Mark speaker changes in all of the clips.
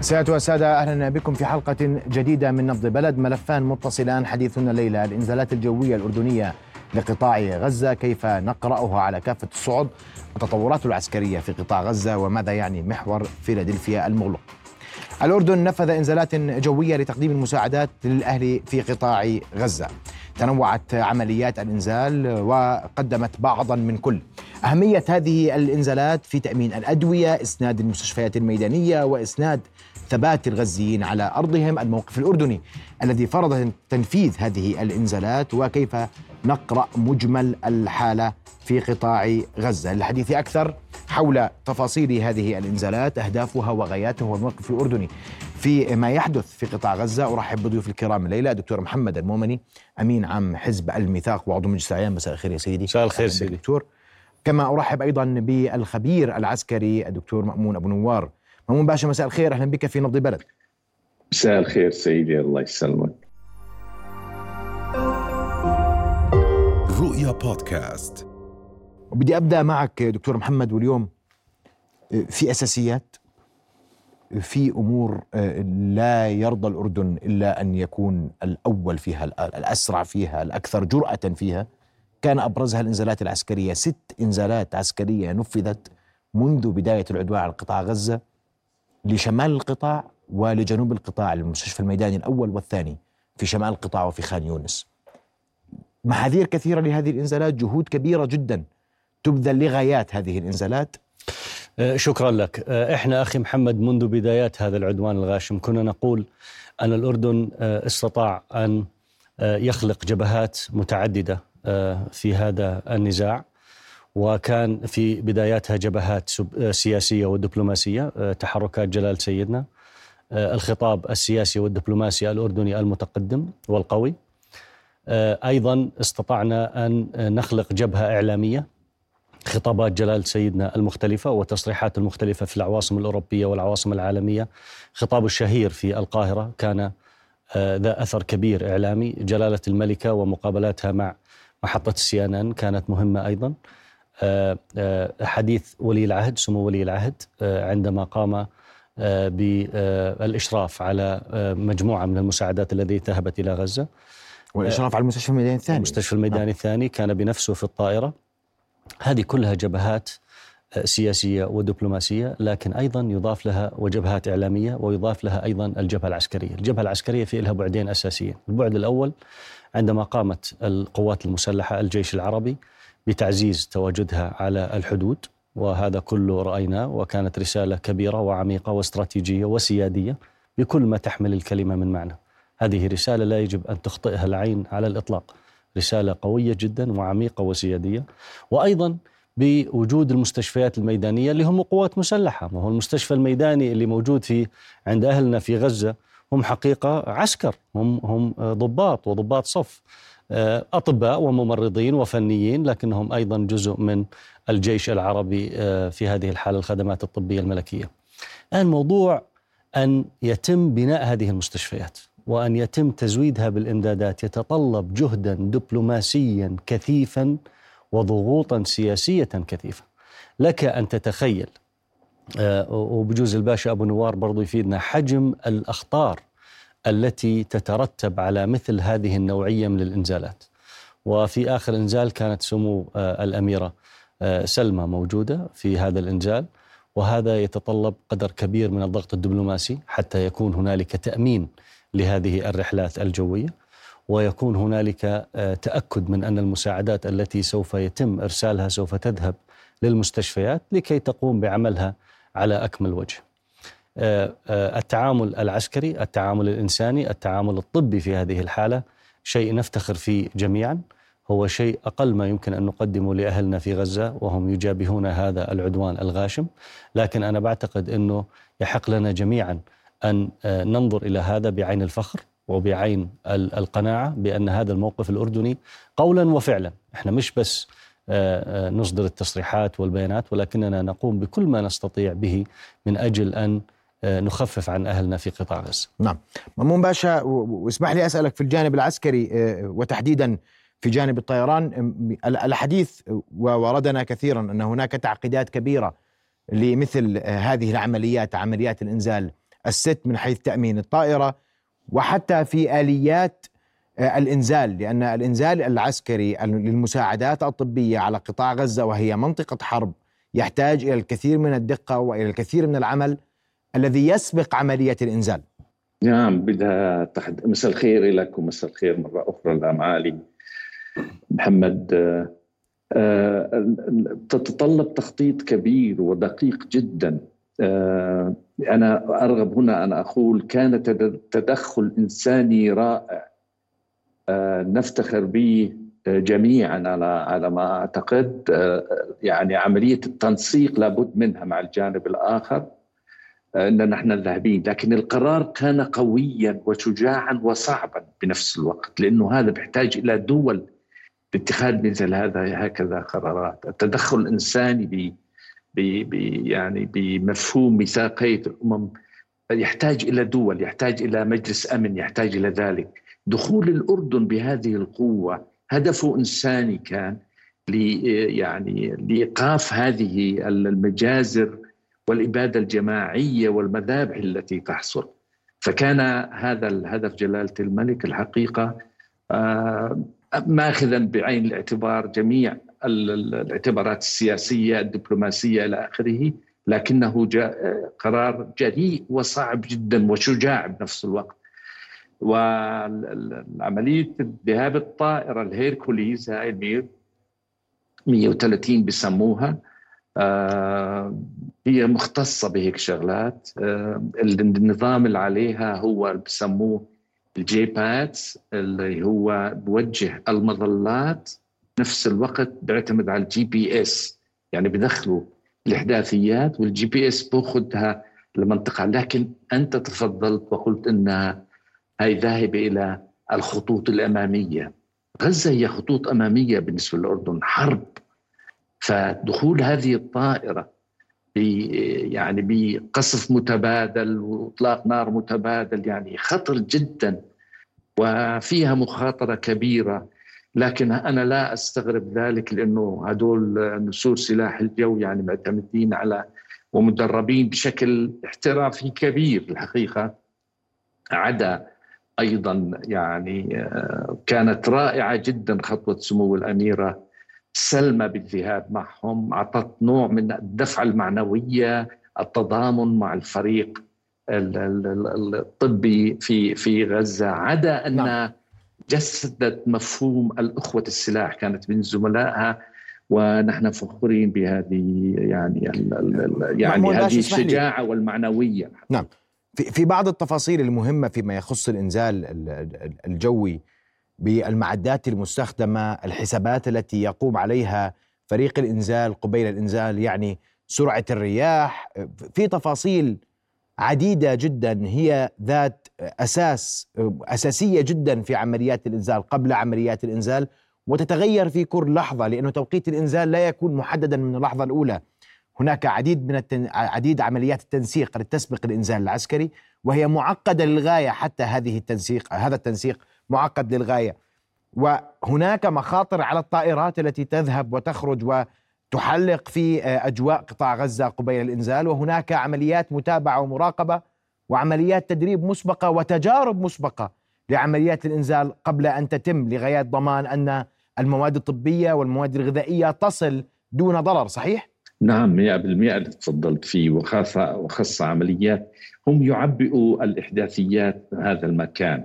Speaker 1: سيادة والسادة أهلا بكم في حلقة جديدة من نبض بلد. ملفان متصلان حديثنا الليلة. الإنزالات الجوية الأردنية لقطاع غزة كيف نقرأها على كافة الصعد التطورات العسكرية في قطاع غزة وماذا يعني محور فيلادلفيا المغلق؟ الأردن نفذ إنزالات جوية لتقديم المساعدات للأهل في قطاع غزة. تنوعت عمليات الإنزال وقدمت بعضا من كل. أهمية هذه الإنزالات في تأمين الأدوية إسناد المستشفيات الميدانية وإسناد ثبات الغزيين على أرضهم الموقف الأردني الذي فرض تنفيذ هذه الإنزالات وكيف نقرأ مجمل الحالة في قطاع غزة. للحديث أكثر حول تفاصيل هذه الإنزالات أهدافها وغاياتها والموقف الأردني. في ما يحدث في قطاع غزة أرحب بضيوف الكرام الليلة دكتور محمد المؤمني أمين عام حزب الميثاق وعضو مجلس الأعيان. مساء الخير يا سيدي.
Speaker 2: مساء الخير سيدي.
Speaker 1: دكتور كما أرحب أيضا بالخبير العسكري الدكتور مأمون أبو نوار. مأمون باشا مساء الخير. أهلا بك في نبض بلد.
Speaker 3: مساء الخير سيدي الله يسلمك.
Speaker 1: رؤيا بودكاست. وبدي أبدأ معك دكتور محمد واليوم في أساسيات في أمور لا يرضى الأردن إلا أن يكون الأول فيها الأسرع فيها الأكثر جرأة فيها. كان أبرزها الإنزالات العسكرية. ست إنزالات عسكرية نفذت منذ بداية العدوان على قطاع غزة. لشمال القطاع ولجنوب القطاع المستشفى الميداني الأول والثاني في شمال القطاع وفي خان يونس. محاذير كثيرة لهذه الإنزالات جهود كبيرة جدا تبذل لغايات هذه الإنزالات.
Speaker 2: أه، شكرا لك. أه، إحنا أخي محمد منذ بدايات هذا العدوان الغاشم كنا نقول أن الأردن أه، استطاع أن يخلق جبهات متعددة في هذا النزاع. وكان في بداياتها جبهات سياسية ودبلوماسية تحركات جلال سيدنا الخطاب السياسي والدبلوماسي الأردني المتقدم والقوي. أيضا استطعنا أن نخلق جبهة إعلامية خطابات جلال سيدنا المختلفة والتصريحات المختلفة في العواصم الأوروبية والعواصم العالمية. خطاب الشهير في القاهرة كان آه، ذا أثر كبير إعلامي. جلالة الملكة ومقابلاتها مع محطة السي إن إن كانت مهمة أيضا. آه، آه، حديث ولي العهد سمو ولي العهد عندما قام بالإشراف على مجموعة من المساعدات التي ذهبت إلى غزة.
Speaker 1: والإشراف على المستشفى الميداني الثاني.
Speaker 2: المستشفى الميداني الثاني كان بنفسه في الطائرة. هذه كلها جبهات آه، سياسية ودبلوماسية لكن أيضا يضاف لها وجبهات إعلامية ويضاف لها أيضا الجبهة العسكرية. الجبهة العسكرية في لها بعدين أساسيين. البعد الأول عندما قامت القوات المسلحة الجيش العربي بتعزيز تواجدها على الحدود وهذا كله رأيناه وكانت رسالة كبيرة وعميقة واستراتيجية وسيادية بكل ما تحمل الكلمة من معنى. هذه رسالة لا يجب أن تخطئها العين على الإطلاق. رسالة قوية جدا وعميقة وسيادية وأيضا بوجود المستشفيات الميدانية اللي هم قوات مسلحة. ما هو المستشفى الميداني اللي موجود في عند أهلنا في غزة هم حقيقة عسكر هم هم ضباط وضباط صف. آه، أطباء وممرضين وفنيين لكنهم أيضا جزء من الجيش العربي آه، في هذه الحالة الخدمات الطبية الملكية الآن موضوع أن يتم بناء هذه المستشفيات وأن يتم تزويدها بالإمدادات يتطلب جهدا دبلوماسيا كثيفا وضغوطا سياسيه كثيفه. لك أن تتخيل آه، وبجوز الباشا أبو نوار برضو يفيدنا حجم الأخطار التي تترتب على مثل هذه النوعية من الإنزالات. وفي آخر إنزال كانت سمو آه، الأميرة آه، سلمى موجودة في هذا الإنزال وهذا يتطلب قدر كبير من الضغط الدبلوماسي حتى يكون هنالك تأمين لهذه الرحلات الجوية ويكون هنالك آه، تأكد من أن المساعدات التي سوف يتم إرسالها سوف تذهب للمستشفيات لكي تقوم بعملها على أكمل وجه. آه، آه، التعامل العسكري، التعامل الإنساني، التعامل الطبي في هذه الحالة شيء نفتخر فيه جميعا. هو شيء أقل ما يمكن أن نقدمه لأهلنا في غزة وهم يجابهون هذا العدوان الغاشم، لكن أنا بعتقد إنه يحق لنا جميعا أن آه، ننظر إلى هذا بعين الفخر وبعين القناعة بأن هذا الموقف الأردني قولا وفعلا، إحنا مش بس نصدر التصريحات والبيانات ولكننا نقوم بكل ما نستطيع به من أجل أن نخفف عن أهلنا في قطاع غزة.
Speaker 1: نعم. ممون باشا واسمح لي أسألك في الجانب العسكري وتحديدا في جانب الطيران الحديث ووردنا كثيرا أن هناك تعقيدات كبيرة لمثل هذه العمليات عمليات الإنزال الست من حيث تأمين الطائرة وحتى في آليات آه، الإنزال لأن الإنزال العسكري للمساعدات الطبية على قطاع غزة وهي منطقة حرب يحتاج إلى الكثير من الدقة وإلى الكثير من العمل الذي يسبق عملية الإنزال.
Speaker 3: نعم بدها تحد... مساء الخير لك ومساء الخير مرة أخرى لمعالي محمد آه، تتطلب تخطيط كبير ودقيق جدا. آه، أنا أرغب هنا أن أقول كان تدخل إنساني رائع. آه، نفتخر به جميعا على على ما أعتقد. يعني عملية التنسيق لابد منها مع الجانب الآخر. ان نحن ذاهبين لكن القرار كان قويا وشجاعا وصعبا بنفس الوقت لأنه هذا بيحتاج إلى دول باتخاذ مثل هذا هكذا قرارات. التدخل الإنساني ب يعني بمفهوم ميثاقية الأمم يحتاج إلى دول يحتاج إلى مجلس أمن يحتاج إلى ذلك. دخول الأردن بهذه القوة هدفه إنساني كان لي يعني لإيقاف هذه المجازر والإبادة الجماعية والمذابح التي تحصل. فكان هذا الهدف جلالة الملك الحقيقة آه ماخذا بعين الاعتبار جميع الاعتبارات السياسية الدبلوماسية إلى آخره لكنه جاء قرار جريء وصعب جدا وشجاع بنفس الوقت. وعمليه ذهاب الطائرة الهيركوليز هاي المير 130 بسموها هي مختصة بهيك شغلات. آه النظام اللي عليها هو بسموه ال JPADS اللي هو بوجه المظلات نفس الوقت بيعتمد على ال GPS. يعني بدخلوا الإحداثيات وال GPS بأخذها لمنطقة. لكن أنت تفضلت وقلت إنها هي ذاهبة إلى الخطوط الأمامية. غزة هي خطوط أمامية بالنسبة للأردن حرب. فدخول هذه الطائرة يعني بقصف متبادل وإطلاق نار متبادل يعني خطر جدا وفيها مخاطرة كبيرة. لكن أنا لا أستغرب ذلك لأنه هدول نسور سلاح الجو يعني معتمدين على ومدربين بشكل احترافي كبير. الحقيقة عدا أيضا يعني آه، كانت رائعة جدا خطوة سمو الأميرة سلمى بالذهاب معهم أعطت نوع من الدفعه المعنوية التضامن مع الفريق الطبي في في غزة. عدا أن نعم. جسدت مفهوم الأخوة السلاح كانت من زملائها ونحن فخورين بهذه يعني يعني هذه الشجاعة والمعنوية.
Speaker 1: نعم. في في بعض التفاصيل المهمة فيما يخص الإنزال الجوي بالمعدات المستخدمة الحسابات التي يقوم عليها فريق الإنزال قبيل الإنزال يعني سرعة الرياح في تفاصيل عديدة جدا هي ذات أساس أساسية جدا في عمليات الإنزال قبل عمليات الإنزال وتتغير في كل لحظة لأنه توقيت الإنزال لا يكون محددا من اللحظة الأولى. هناك عديد من التن... عديد عمليات التنسيق التي تسبق الإنزال العسكري وهي معقدة للغاية حتى هذه التنسيق هذا التنسيق معقد للغاية. وهناك مخاطر على الطائرات التي تذهب وتخرج وتحلق في أجواء قطاع غزة قبيل الإنزال. وهناك عمليات متابعة ومراقبة وعمليات تدريب مسبقة وتجارب مسبقة لعمليات الإنزال قبل أن تتم لغايه ضمان أن المواد الطبية والمواد الغذائية تصل دون ضرر صحيح؟
Speaker 3: نعم 100% اللي تفضلت فيه. وخاصة وخاصة عمليات هم يعبئوا الإحداثيات هذا المكان.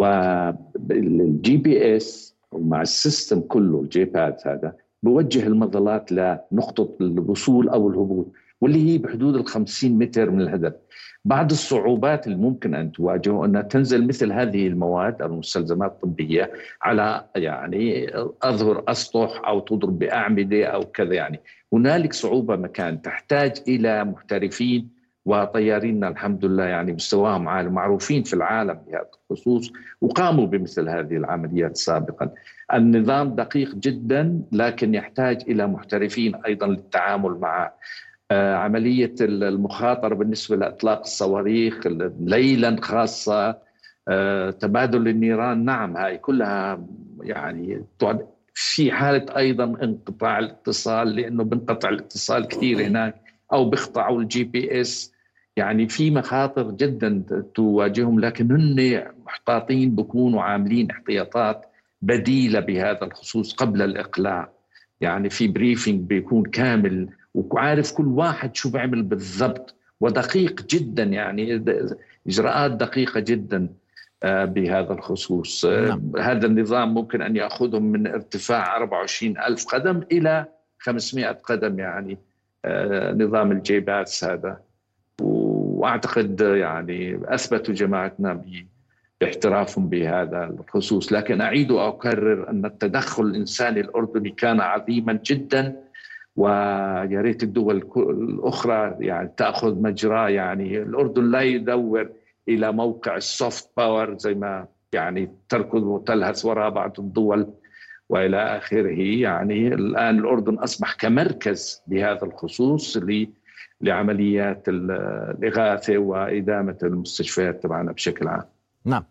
Speaker 3: وال GPS مع ال system كله ال JPAD هذا بوجه المظلات لنقطة الوصول أو الهبوط واللي هي بحدود ال 50 متر من الهدف. بعض الصعوبات اللي ممكن أن تواجهه أنها تنزل مثل هذه المواد أو المستلزمات الطبية على يعني أظهر أسطح أو تضرب بأعمدة أو كذا يعني. هنالك صعوبة مكان تحتاج إلى محترفين وطيارينا الحمد لله يعني مستواهم عالي معروفين في العالم بهذا الخصوص وقاموا بمثل هذه العمليات سابقا. النظام دقيق جدا لكن يحتاج إلى محترفين أيضا للتعامل مع آه، عملية المخاطرة بالنسبة لإطلاق الصواريخ ليلا خاصة آه، تبادل النيران نعم هاي كلها يعني في حالة أيضا انقطاع الاتصال لأنه بنقطع الاتصال كثير هناك أو بيقطعوا ال GPS يعني في مخاطر جدا تواجههم لكن هن محتاطين بكونوا عاملين احتياطات بديلة بهذا الخصوص قبل الإقلاع. يعني في briefing بيكون كامل وعارف كل واحد شو بيعمل بالضبط. ودقيق جدا يعني إجراءات دقيقة جدا آه، بهذا الخصوص. آه، نعم. هذا النظام ممكن أن يأخذهم من ارتفاع 24 ألف قدم إلى 500 قدم يعني آه، نظام ال JPADS هذا. وأعتقد يعني اثبتوا جماعتنا باحترافهم بهذا الخصوص. لكن أعيد واكرر أن التدخل الإنساني الأردني كان عظيما جدا ويا ريت الدول الأخرى يعني تأخذ مجراه يعني الأردن لا يدور إلى موقع ال soft power زي ما يعني تركض وتلهث وراء بعض الدول وإلى آخره. يعني الآن الأردن أصبح كمركز بهذا الخصوص لعمليات الإغاثة وإدامة المستشفيات تبعنا بشكل عام.
Speaker 1: نعم.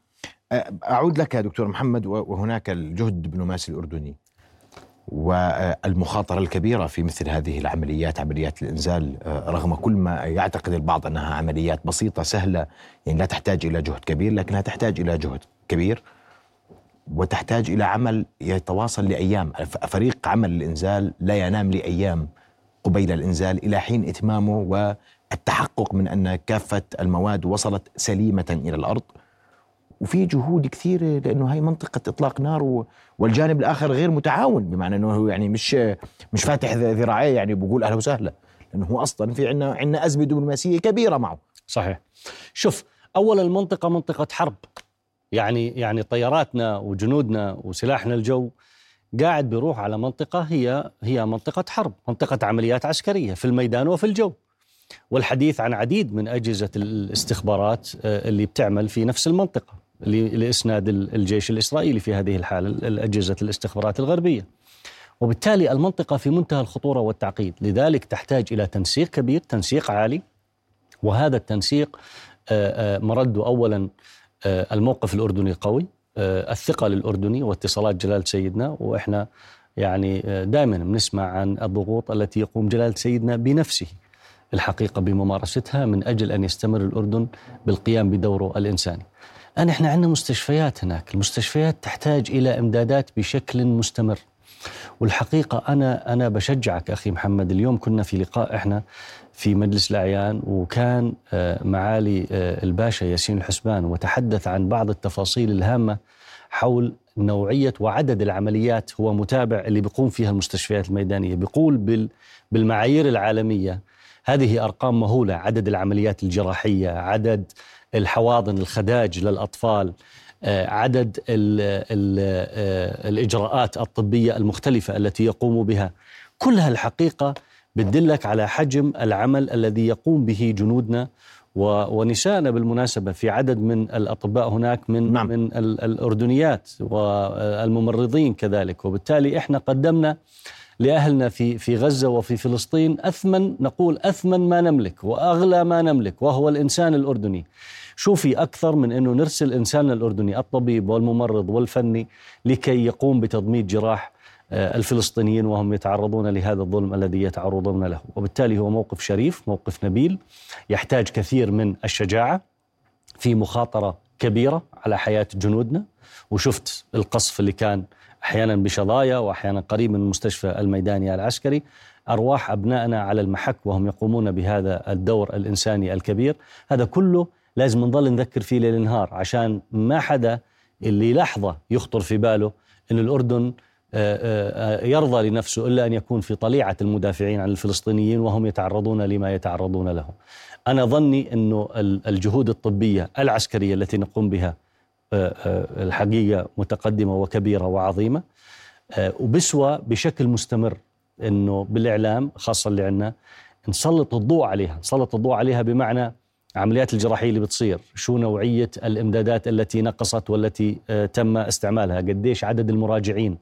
Speaker 1: أعود لك دكتور محمد وهناك الجهد الدبلوماسي الأردني والمخاطرة الكبيرة في مثل هذه العمليات عمليات الإنزال رغم كل ما يعتقد البعض أنها عمليات بسيطة سهلة يعني لا تحتاج إلى جهد كبير لكنها تحتاج إلى جهد كبير وتحتاج إلى عمل يتواصل لأيام فريق عمل الإنزال لا ينام لأيام قبيل الإنزال إلى حين إتمامه والتحقق من أن كافة المواد وصلت سليمة إلى الأرض. وفي جهود كثيرة لأنه هاي منطقة إطلاق نار والجانب الآخر غير متعاون بمعنى أنه هو يعني مش مش فاتح ذراعيه يعني بقول أهلا وسهلا لأنه هو أصلا في عندنا عندنا أزمة دبلوماسية كبيرة معه.
Speaker 2: صحيح. شوف أول المنطقة منطقة حرب. يعني يعني طياراتنا وجنودنا وسلاحنا الجو قاعد بيروح على منطقة هي هي منطقة حرب، منطقة عمليات عسكرية في الميدان وفي الجو. والحديث عن عديد من أجهزة الاستخبارات آه، اللي بتعمل في نفس المنطقة لإسناد الجيش الإسرائيلي في هذه الحالة أجهزة الاستخبارات الغربية. وبالتالي المنطقة في منتهى الخطورة والتعقيد، لذلك تحتاج إلى تنسيق كبير، تنسيق عالي. وهذا التنسيق آه، آه، مرده أولا الموقف الأردني قوي الثقة للأردني واتصالات جلالة سيدنا وإحنا يعني آه، دائما بنسمع عن الضغوط التي يقوم جلالة سيدنا بنفسه الحقيقة بممارستها من أجل أن يستمر الأردن بالقيام بدوره الإنساني. الآن إحنا عندنا مستشفيات هناك المستشفيات تحتاج إلى إمدادات بشكل مستمر. والحقيقة أنا أنا بشجعك أخي محمد اليوم كنا في لقاء إحنا في مجلس الأعيان وكان آه، معالي آه، الباشا ياسين الحسبان وتحدث عن بعض التفاصيل الهامة حول نوعية وعدد العمليات هو متابع اللي بيقوم فيها المستشفيات الميدانية. بيقول بالمعايير العالمية هذه أرقام مهولة عدد العمليات الجراحية عدد الحواضن الخداج للأطفال عدد ال ال الإجراءات الطبية المختلفة التي يقوم بها. كلها الحقيقة بتدلك على حجم العمل الذي يقوم به جنودنا ونسائنا بالمناسبة في عدد من الأطباء هناك من نعم. من الأردنيات والممرضين كذلك. وبالتالي إحنا قدمنا لأهلنا في في غزة وفي فلسطين أثمن نقول أثمن ما نملك وأغلى ما نملك وهو الإنسان الأردني. شوفي أكثر من أنه نرسل إنساننا الأردني الطبيب والممرض والفني لكي يقوم بتضميد جراح آه، الفلسطينيين وهم يتعرضون لهذا الظلم الذي يتعرضون له. وبالتالي هو موقف شريف موقف نبيل يحتاج كثير من الشجاعة في مخاطرة كبيرة على حياة جنودنا. وشفت القصف اللي كان أحيانا بشظايا وأحيانا قريب من المستشفى الميداني العسكري. أرواح أبنائنا على المحك وهم يقومون بهذا الدور الإنساني الكبير. هذا كله لازم نضل نذكر فيه ليل نهار عشان ما حدا اللي لحظة يخطر في باله أن الأردن آه، آه، آه، يرضى لنفسه إلا أن يكون في طليعة المدافعين عن الفلسطينيين وهم يتعرضون لما يتعرضون له. أنا ظني إنه الجهود الطبية العسكرية التي نقوم بها الحقيقة متقدمة وكبيرة وعظيمة وبسوى بشكل مستمر إنه بالإعلام خاصة اللي عندنا نسلط الضوء عليها، نسلط الضوء عليها بمعنى عمليات الجراحية اللي بتصير، شو نوعية الإمدادات التي نقصت والتي تم استعمالها، قديش عدد المراجعين،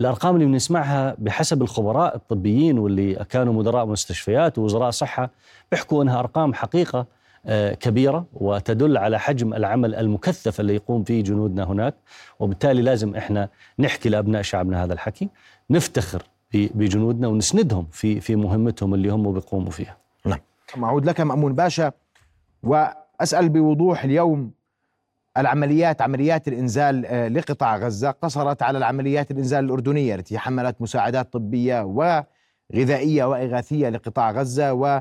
Speaker 2: الأرقام اللي بنسمعها بحسب الخبراء الطبيين واللي كانوا مدراء مستشفيات ووزراء صحة بيحكوا إنها أرقام حقيقة آه، كبيرة وتدل على حجم العمل المكثف اللي يقوم فيه جنودنا هناك وبالتالي لازم إحنا نحكي لأبناء شعبنا هذا الحكي نفتخر بجنودنا ونسندهم في في مهمتهم اللي هم بيقوموا فيها.
Speaker 1: نعم. أعود لك مأمون باشا وأسأل بوضوح اليوم العمليات عمليات الإنزال آه، لقطاع غزة. قصرت على العمليات الإنزال الأردنية التي حملت مساعدات طبية وغذائية وإغاثية لقطاع غزة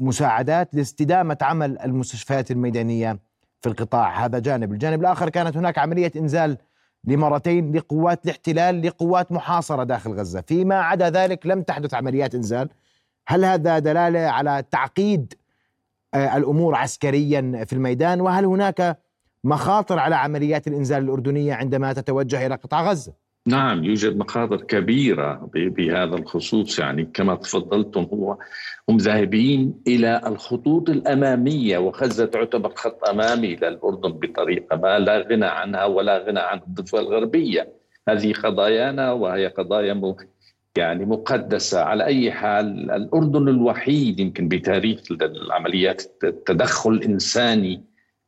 Speaker 1: ومساعدات لاستدامة عمل المستشفيات الميدانية في القطاع. هذا جانب. الجانب الآخر كانت هناك عملية إنزال لمرتين لقوات الاحتلال لقوات محاصرة داخل غزة. فيما عدا ذلك لم تحدث عمليات إنزال. هل هذا دلالة على تعقيد آه، الأمور عسكريا في الميدان وهل هناك مخاطر على عمليات الإنزال الأردنية عندما تتوجه إلى قطاع غزة؟
Speaker 3: نعم يوجد مخاطر كبيرة بهذا الخصوص. يعني كما تفضلتم هو هم ذاهبين إلى الخطوط الأمامية وغزة تعتبر خط أمامي للأردن بطريقة ما لا غنى عنها ولا غنى عن الضفة الغربية. هذه قضايانا وهي قضايا يعني مقدسة. على أي حال الأردن الوحيد يمكن بتاريخ العمليات التدخل الإنساني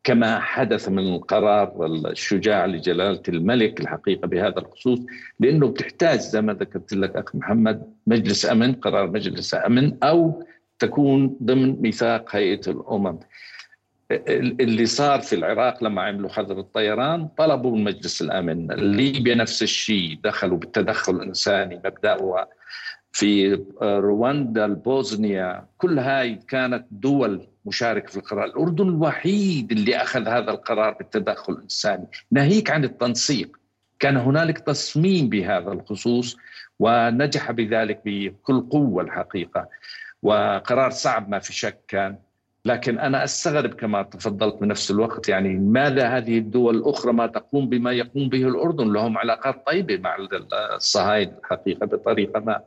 Speaker 3: كما حدث من القرار الشجاع لجلالة الملك الحقيقة بهذا الخصوص لأنه بتحتاج زي ما ذكرت لك أخ محمد مجلس أمن قرار مجلس أمن أو تكون ضمن ميثاق هيئة الأمم. اللي صار في العراق لما عملوا حظر الطيران طلبوا من مجلس الأمن. ليبيا نفس الشيء. دخلوا بالتدخل الإنساني مبداها في رواندا البوزنيا. كل هاي كانت دول مشاركة في القرار. الأردن الوحيد اللي أخذ هذا القرار بالتدخل الإنساني. ناهيك عن التنسيق. كان هنالك تصميم بهذا الخصوص ونجح بذلك بكل قوة الحقيقة. وقرار صعب ما في شك كان. لكن أنا أستغرب كما تفضلت بنفس الوقت يعني ماذا هذه الدول الأخرى ما تقوم بما يقوم به الأردن؟ لهم علاقات طيبة مع الصهاينة الحقيقة بطريقة ما.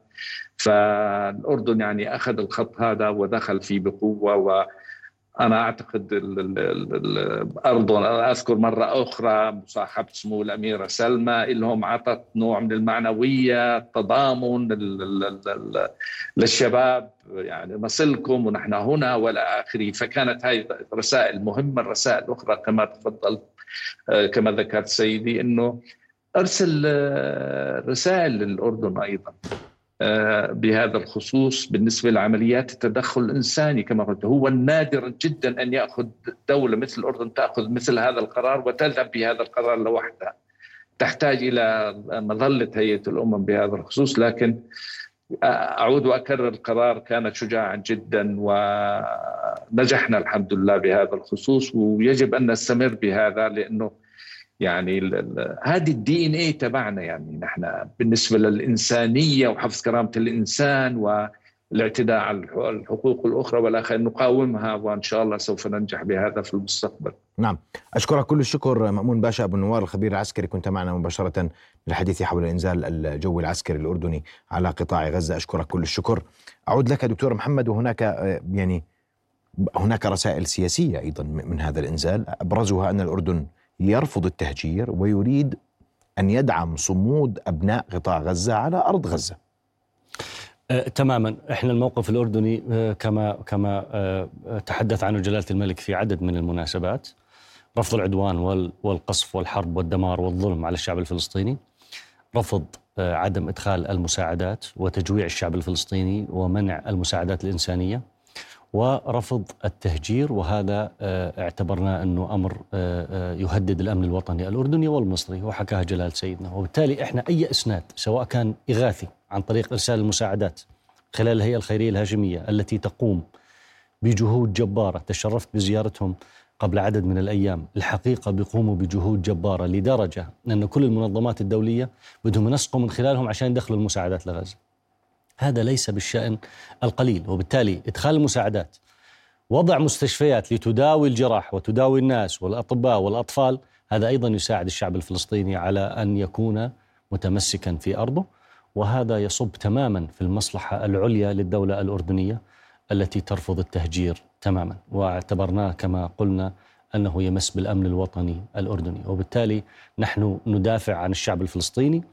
Speaker 3: فالأردن يعني أخذ الخط هذا ودخل فيه بقوة أنا أعتقد الاردن أذكر مرة أخرى مصاحبة سمو الأميرة سلمى لهم عطت نوع من المعنوية التضامن للشباب يعني نصلكم ونحن هنا وإلى آخره. فكانت هاي رسائل مهمة الرسائل الاخرى كما تفضلت كما ذكرت سيدي إنه أرسل رسائل للأردن أيضا. آه، بهذا الخصوص بالنسبة لعمليات التدخل الإنساني كما قلت. هو النادر جدا أن يأخذ دولة مثل الأردن تأخذ مثل هذا القرار وتذهب بهذا القرار لوحدها. تحتاج إلى مظلة هيئة الأمم بهذا الخصوص لكن أعود وأكرر القرار كان شجاعا جدا ونجحنا الحمد لله بهذا الخصوص ويجب أن نستمر بهذا لأنه يعني هذه الدي ان اي تبعنا يعني نحن بالنسبة للإنسانية وحفظ كرامة الإنسان والاعتداء على الحقوق الأخرى والاخر نقاومها وإن شاء الله سوف ننجح بهذا في المستقبل.
Speaker 1: نعم، أشكرك كل الشكر مأمون باشا أبو النوار الخبير العسكري كنت معنا مباشرة للحديث حول الإنزال الجوي العسكري الأردني على قطاع غزة، أشكرك كل الشكر. أعود لك دكتور محمد وهناك يعني هناك رسائل سياسية أيضا من هذا الإنزال أبرزها أن الأردن يرفض التهجير ويريد أن يدعم صمود أبناء قطاع غزة على أرض غزة.
Speaker 2: آه تماما. إحنا الموقف الأردني آه كما كما آه تحدث عنه جلالة الملك في عدد من المناسبات. رفض العدوان والقصف والحرب والدمار والظلم على الشعب الفلسطيني. رفض آه، عدم إدخال المساعدات وتجويع الشعب الفلسطيني ومنع المساعدات الإنسانية. ورفض التهجير وهذا آه، اعتبرناه أنه أمر آه، آه، يهدد الأمن الوطني الأردني والمصري وحكاها جلال سيدنا وبالتالي إحنا أي إسناد سواء كان إغاثي عن طريق إرسال المساعدات خلال الهيئة الخيرية الهاشمية التي تقوم بجهود جبارة تشرفت بزيارتهم قبل عدد من الأيام، الحقيقة بيقوموا بجهود جبارة لدرجة أن كل المنظمات الدولية بدهم ينسقوا من خلالهم عشان يدخلوا المساعدات لغزة. هذا ليس بالشأن القليل وبالتالي إدخال المساعدات وضع مستشفيات لتداوي الجراح وتداوي الناس والأطباء والأطفال هذا أيضا يساعد الشعب الفلسطيني على أن يكون متمسكا في أرضه وهذا يصب تماما في المصلحة العليا للدولة الأردنية التي ترفض التهجير تماما واعتبرناه كما قلنا أنه يمس بالأمن الوطني الأردني وبالتالي نحن ندافع عن الشعب الفلسطيني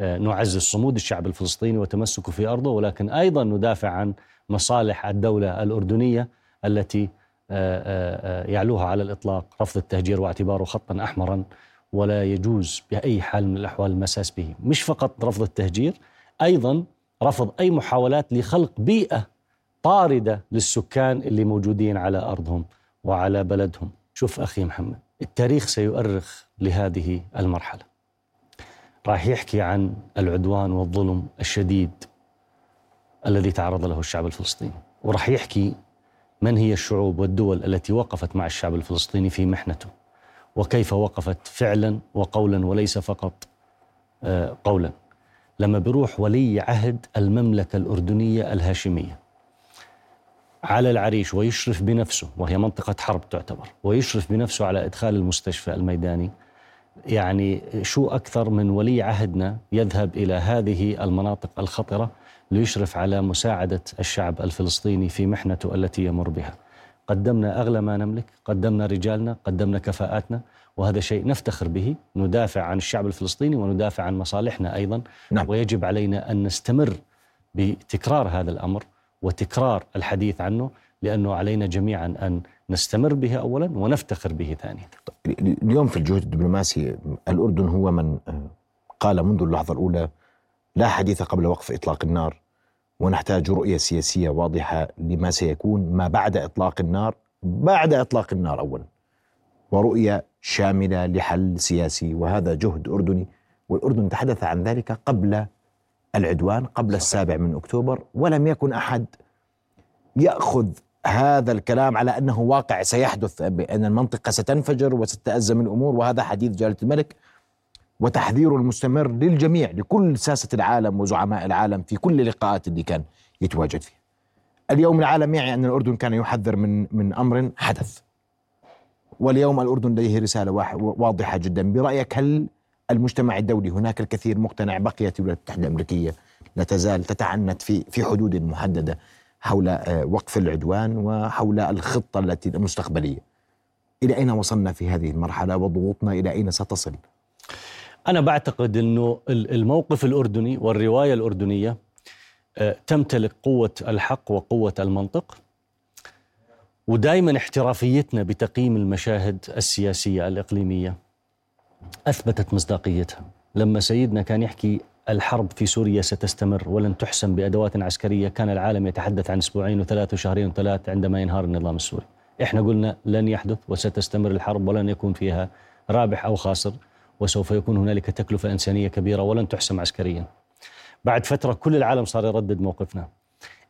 Speaker 2: نعزز صمود الشعب الفلسطيني وتمسكه في أرضه ولكن أيضا ندافع عن مصالح الدولة الأردنية التي آه، آه، يعلوها على الإطلاق رفض التهجير واعتباره خطا احمرا ولا يجوز بأي حال من الأحوال المساس به، مش فقط رفض التهجير أيضا رفض أي محاولات لخلق بيئة طاردة للسكان اللي موجودين على أرضهم وعلى بلدهم. شوف أخي محمد التاريخ سيؤرخ لهذه المرحلة. راح يحكي عن العدوان والظلم الشديد الذي تعرض له الشعب الفلسطيني. وراح يحكي من هي الشعوب والدول التي وقفت مع الشعب الفلسطيني في محنته وكيف وقفت فعلا وقولا وليس فقط آه، قولا. لما بيروح ولي عهد المملكة الأردنية الهاشمية على العريش ويشرف بنفسه وهي منطقة حرب تعتبر ويشرف بنفسه على إدخال المستشفى الميداني يعني شو أكثر من ولي عهدنا يذهب إلى هذه المناطق الخطرة ليشرف على مساعدة الشعب الفلسطيني في محنته التي يمر بها قدمنا أغلى ما نملك قدمنا رجالنا قدمنا كفاءاتنا وهذا شيء نفتخر به ندافع عن الشعب الفلسطيني وندافع عن مصالحنا أيضا
Speaker 1: نعم.
Speaker 2: ويجب علينا أن نستمر بتكرار هذا الأمر وتكرار الحديث عنه لأنه علينا جميعا أن نستمر به أولا ونفتخر به ثانيا.
Speaker 1: اليوم في الجهود الدبلوماسي الأردن هو من قال منذ اللحظة الأولى لا حديث قبل وقف إطلاق النار ونحتاج رؤية سياسية واضحة لما سيكون ما بعد إطلاق النار بعد إطلاق النار أولا ورؤية شاملة لحل سياسي. وهذا جهد أردني والأردن تحدث عن ذلك قبل العدوان قبل السابع من أكتوبر ولم يكن أحد يأخذ هذا الكلام على أنه واقع سيحدث بأن المنطقة ستنفجر وستتأزم الأمور وهذا حديث جلالة الملك وتحذيره المستمر للجميع لكل ساسة العالم وزعماء العالم في كل اللقاءات اللي كان يتواجد فيها. اليوم العالم يعي أن الأردن كان يحذر من من أمر حدث. واليوم الأردن لديه رسالة واضحة جدا. برأيك هل المجتمع الدولي هناك الكثير مقتنع بقيت الولايات المتحدة الأمريكية؟ لا تزال تتعنت في في حدود محددة. حول آه، وقف العدوان وحول الخطة التي المستقبلية. إلى أين وصلنا في هذه المرحلة وضغوطنا؟ إلى أين ستصل؟
Speaker 2: أنا بعتقد أنه الموقف الأردني والرواية الأردنية آه، تمتلك قوة الحق وقوة المنطق ودائما احترافيتنا بتقييم المشاهد السياسية الإقليمية أثبتت مصداقيتها. لما سيدنا كان يحكي الحرب في سوريا ستستمر ولن تحسم بأدوات عسكرية. كان العالم يتحدث عن أسبوعين وثلاث وشهرين وثلاث عندما ينهار النظام السوري. إحنا قلنا لن يحدث وستستمر الحرب ولن يكون فيها رابح أو خاسر وسوف يكون هنالك تكلفة إنسانية كبيرة ولن تحسم عسكريا. بعد فترة كل العالم صار يردد موقفنا.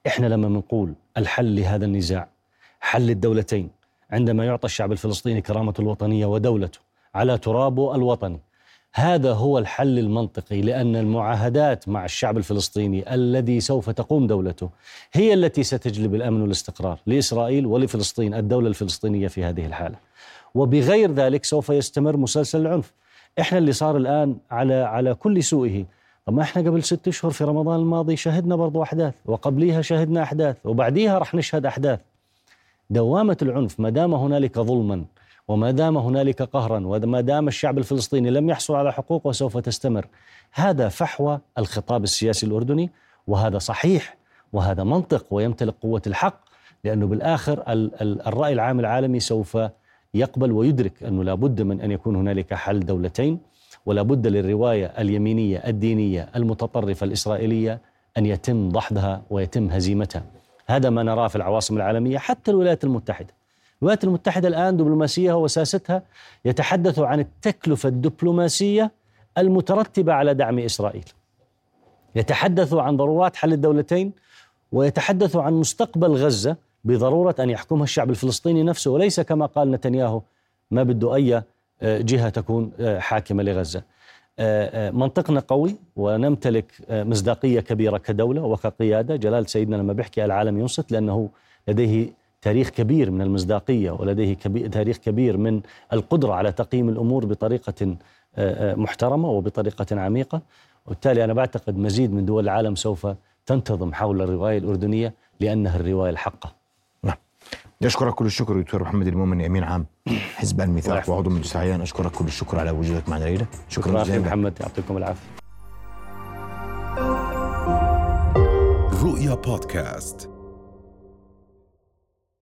Speaker 2: إحنا لما بنقول الحل لهذا النزاع حل الدولتين عندما يعطى الشعب الفلسطيني كرامة الوطنية ودولته على ترابه الوطني هذا هو الحل المنطقي لأن المعاهدات مع الشعب الفلسطيني الذي سوف تقوم دولته هي التي ستجلب الأمن والاستقرار لإسرائيل ولفلسطين الدولة الفلسطينية في هذه الحالة. وبغير ذلك سوف يستمر مسلسل العنف. إحنا اللي صار الآن على على كل سوءه طب ما إحنا قبل ست أشهر في رمضان الماضي شهدنا برضو أحداث وقبليها شهدنا أحداث وبعديها رح نشهد أحداث. دوامة العنف ما دام هنالك ظلما وما دام هنالك قهرا وما دام الشعب الفلسطيني لم يحصل على حقوقه سوف تستمر هذا فحوى الخطاب السياسي الأردني وهذا صحيح وهذا منطق ويمتلك قوة الحق لأنه بالآخر الرأي العام العالمي سوف يقبل ويدرك أنه لابد من أن يكون هنالك حل دولتين ولا بد للرواية اليمينية الدينية المتطرفة الإسرائيلية أن يتم دحضها ويتم هزيمتها. هذا ما نراه في العواصم العالمية حتى الولايات المتحدة. الولايات المتحدة الآن دبلوماسيها وساستها يتحدث عن التكلفة الدبلوماسية المترتبة على دعم إسرائيل. يتحدث عن ضرورات حل الدولتين ويتحدث عن مستقبل غزة بضرورة أن يحكمها الشعب الفلسطيني نفسه وليس كما قال نتنياهو ما بده أي آه، جهة تكون آه، حاكمة لغزة. آه، منطقنا قوي ونمتلك مصداقية كبيرة كدولة وكقيادة، جلال سيدنا لما بيحكي العالم ينصت لأنه لديه تاريخ كبير من المصداقية ولديه تاريخ كبير من القدرة على تقييم الأمور بطريقة محترمة وبطريقة عميقة، وبالتالي أنا بعتقد مزيد من دول العالم سوف تنتظم حول الرواية الأردنية لأنها الرواية الحقة.
Speaker 1: أشكرك كل الشكر دكتور محمد المؤمن أمين عام حزب الميثاق وعضو من السعيان أشكرك كل الشكر على وجودك معنا ليلة
Speaker 2: شكرا جزيلا. محمد يعطيكم العافية.
Speaker 4: رؤيا بودكاست.